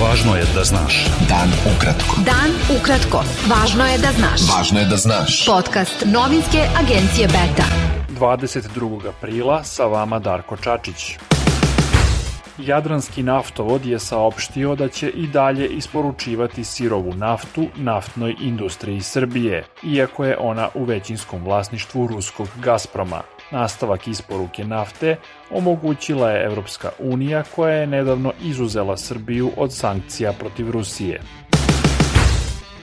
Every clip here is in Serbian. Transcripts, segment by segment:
Važno je da znaš. Dan ukratko. Dan ukratko. Važno je da znaš. Važno je da znaš. Podcast novinske agencije Beta. 22. aprila sa vama Darko Čačić. Jadranski naftovod je saopštio da će i dalje isporučivati sirovu naftu naftnoj industriji Srbije, iako je ona u većinskom vlasništvu ruskog Gazproma. Nastavak isporuke nafte omogućila je Evropska unija koja je nedavno izuzela Srbiju od sankcija protiv Rusije.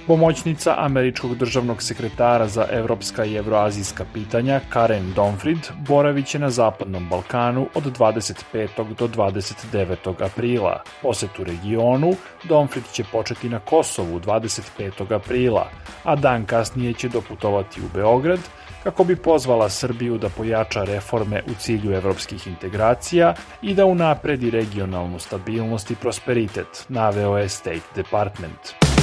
Pomoćnica američkog državnog sekretara za evropska i evroazijska pitanja Karen Donfrid boravit će na Zapadnom Balkanu od 25. do 29. aprila. Posetu regionu Donfrid će početi na Kosovu 25. aprila, a dan kasnije će doputovati u Beograd kako bi pozvala Srbiju da pojača reforme u cilju evropskih integracija i da unapredi regionalnu stabilnost i prosperitet, naveo je State Department.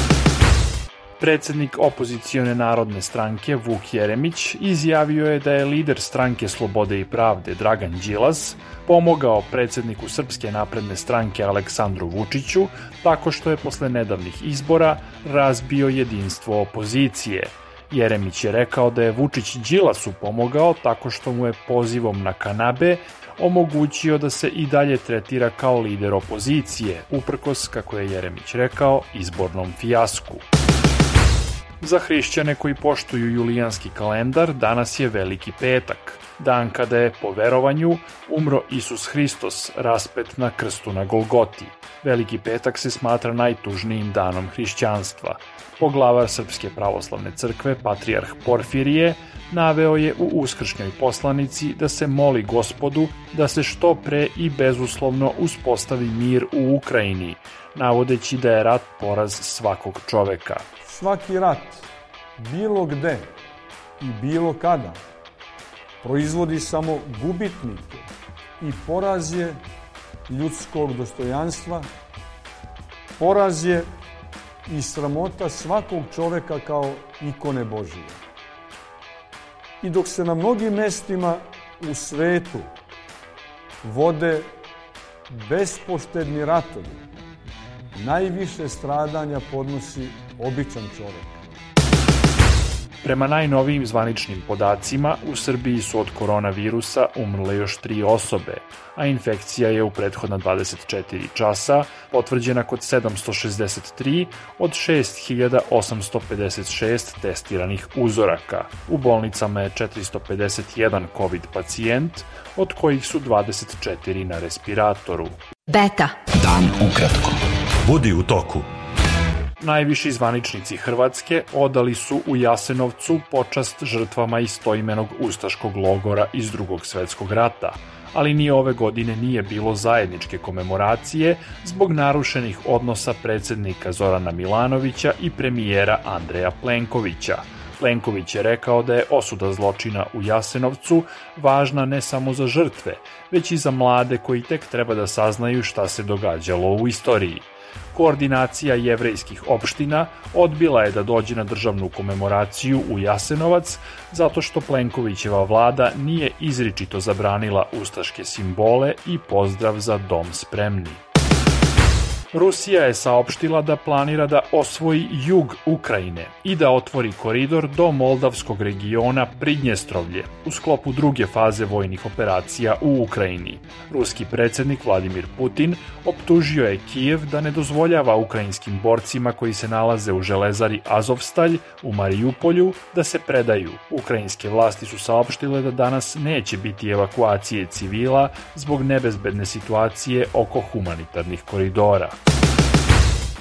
Predsednik opozicione narodne stranke Vuk Jeremić izjavio je da je lider stranke Slobode i pravde Dragan Đilas pomogao predsedniku Srpske napredne stranke Aleksandru Vučiću tako što je posle nedavnih izbora razbio jedinstvo opozicije. Jeremić je rekao da je Vučić Đilasu pomogao tako što mu je pozivom na kanabe omogućio da se i dalje tretira kao lider opozicije, uprkos, kako je Jeremić rekao, izbornom fijasku. Za hrišćane koji poštuju julijanski kalendar, danas je Veliki petak, dan kada je, po verovanju, umro Isus Hristos, raspet na krstu na Golgoti. Veliki petak se smatra najtužnijim danom hrišćanstva. Poglavar Srpske pravoslavne crkve, patrijarh Porfirije, naveo je u uskršnjoj poslanici da se moli gospodu da se što pre i bezuslovno uspostavi mir u Ukrajini, navodeći da je rat poraz svakog čoveka. Svaki rat, bilo gde i bilo kada, proizvodi samo gubitnike i poraz je ljudskog dostojanstva, poraz je i sramota svakog čoveka kao ikone Božije. I dok se na mnogim mestima u svetu vode bespoštedni ratovi, najviše stradanja podnosi običan čovek. Prema najnovijim zvaničnim podacima, u Srbiji su od koronavirusa umrle još tri osobe, a infekcija je u prethodna 24 časa potvrđena kod 763 od 6856 testiranih uzoraka. U bolnicama je 451 COVID pacijent, od kojih su 24 na respiratoru. Beta. Dan ukratko. Budi u toku. Najviši zvaničnici Hrvatske odali su u Jasenovcu počast žrtvama istoimenog ustaškog logora iz drugog svetskog rata, ali ni ove godine nije bilo zajedničke komemoracije zbog narušenih odnosa predsednika Zorana Milanovića i premijera Andreja Plenkovića. Plenković je rekao da je osuda zločina u Jasenovcu važna ne samo za žrtve, već i za mlade koji tek treba da saznaju šta se događalo u istoriji. Koordinacija jevrejskih opština odbila je da dođe na državnu komemoraciju u Jasenovac zato što Plenkovićeva vlada nije izričito zabranila ustaške simbole i pozdrav za dom spremni. Rusija je saopštila da planira da osvoji jug Ukrajine i da otvori koridor do moldavskog regiona Pridnjestrovlje u sklopu druge faze vojnih operacija u Ukrajini. Ruski predsednik Vladimir Putin optužio je Kijev da ne dozvoljava ukrajinskim borcima koji se nalaze u železari Azovstalj u Marijupolju da se predaju. Ukrajinske vlasti su saopštile da danas neće biti evakuacije civila zbog nebezbedne situacije oko humanitarnih koridora.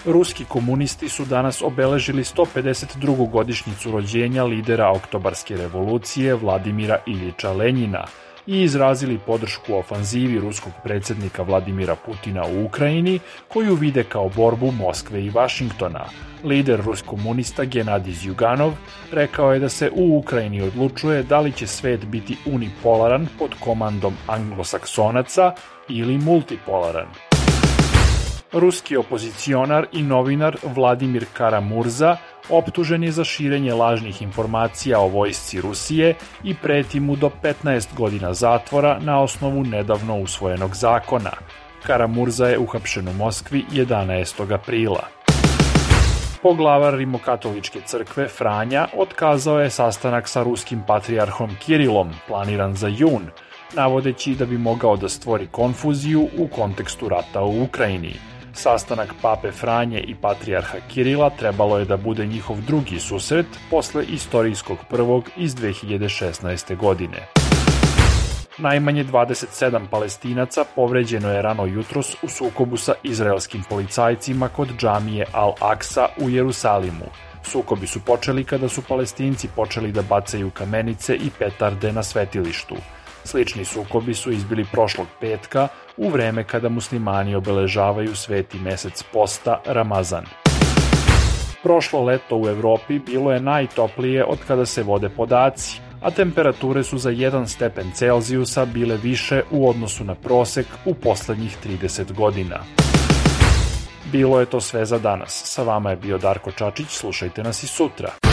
Ruski komunisti su danas obeležili 152. godišnjicu rođenja lidera oktobarske revolucije Vladimira Iljiča Lenjina i izrazili podršku ofanzivi ruskog predsednika Vladimira Putina u Ukrajini, koju vide kao borbu Moskve i Vašingtona. Lider rus komunista Genadij Zjuganov rekao je da se u Ukrajini odlučuje da li će svet biti unipolaran pod komandom anglosaksonaca ili multipolaran. Ruski opozicionar i novinar Vladimir Karamurza optužen je za širenje lažnih informacija o vojsci Rusije i preti mu do 15 godina zatvora na osnovu nedavno usvojenog zakona. Karamurza je uhapšen u Moskvi 11. aprila. Poglavar Rimokatoličke crkve Franja otkazao je sastanak sa ruskim patrijarhom Kirilom, planiran za jun, navodeći da bi mogao da stvori konfuziju u kontekstu rata u Ukrajini. Sastanak pape Franje i patrijarha Kirila trebalo je da bude njihov drugi susret posle istorijskog prvog iz 2016. godine. Najmanje 27 palestinaca povređeno je rano jutros u sukobu sa izraelskim policajcima kod džamije Al-Aqsa u Jerusalimu. Sukobi su počeli kada su palestinci počeli da bacaju kamenice i petarde na svetilištu. Slični sukobi su izbili prošlog petka u vreme kada muslimani obeležavaju sveti mesec posta Ramazan. Prošlo leto u Evropi bilo je najtoplije od kada se vode podaci, a temperature su za 1 stepen Celzijusa bile više u odnosu na prosek u poslednjih 30 godina. Bilo je to sve za danas. Sa vama je bio Darko Čačić, slušajte nas i sutra.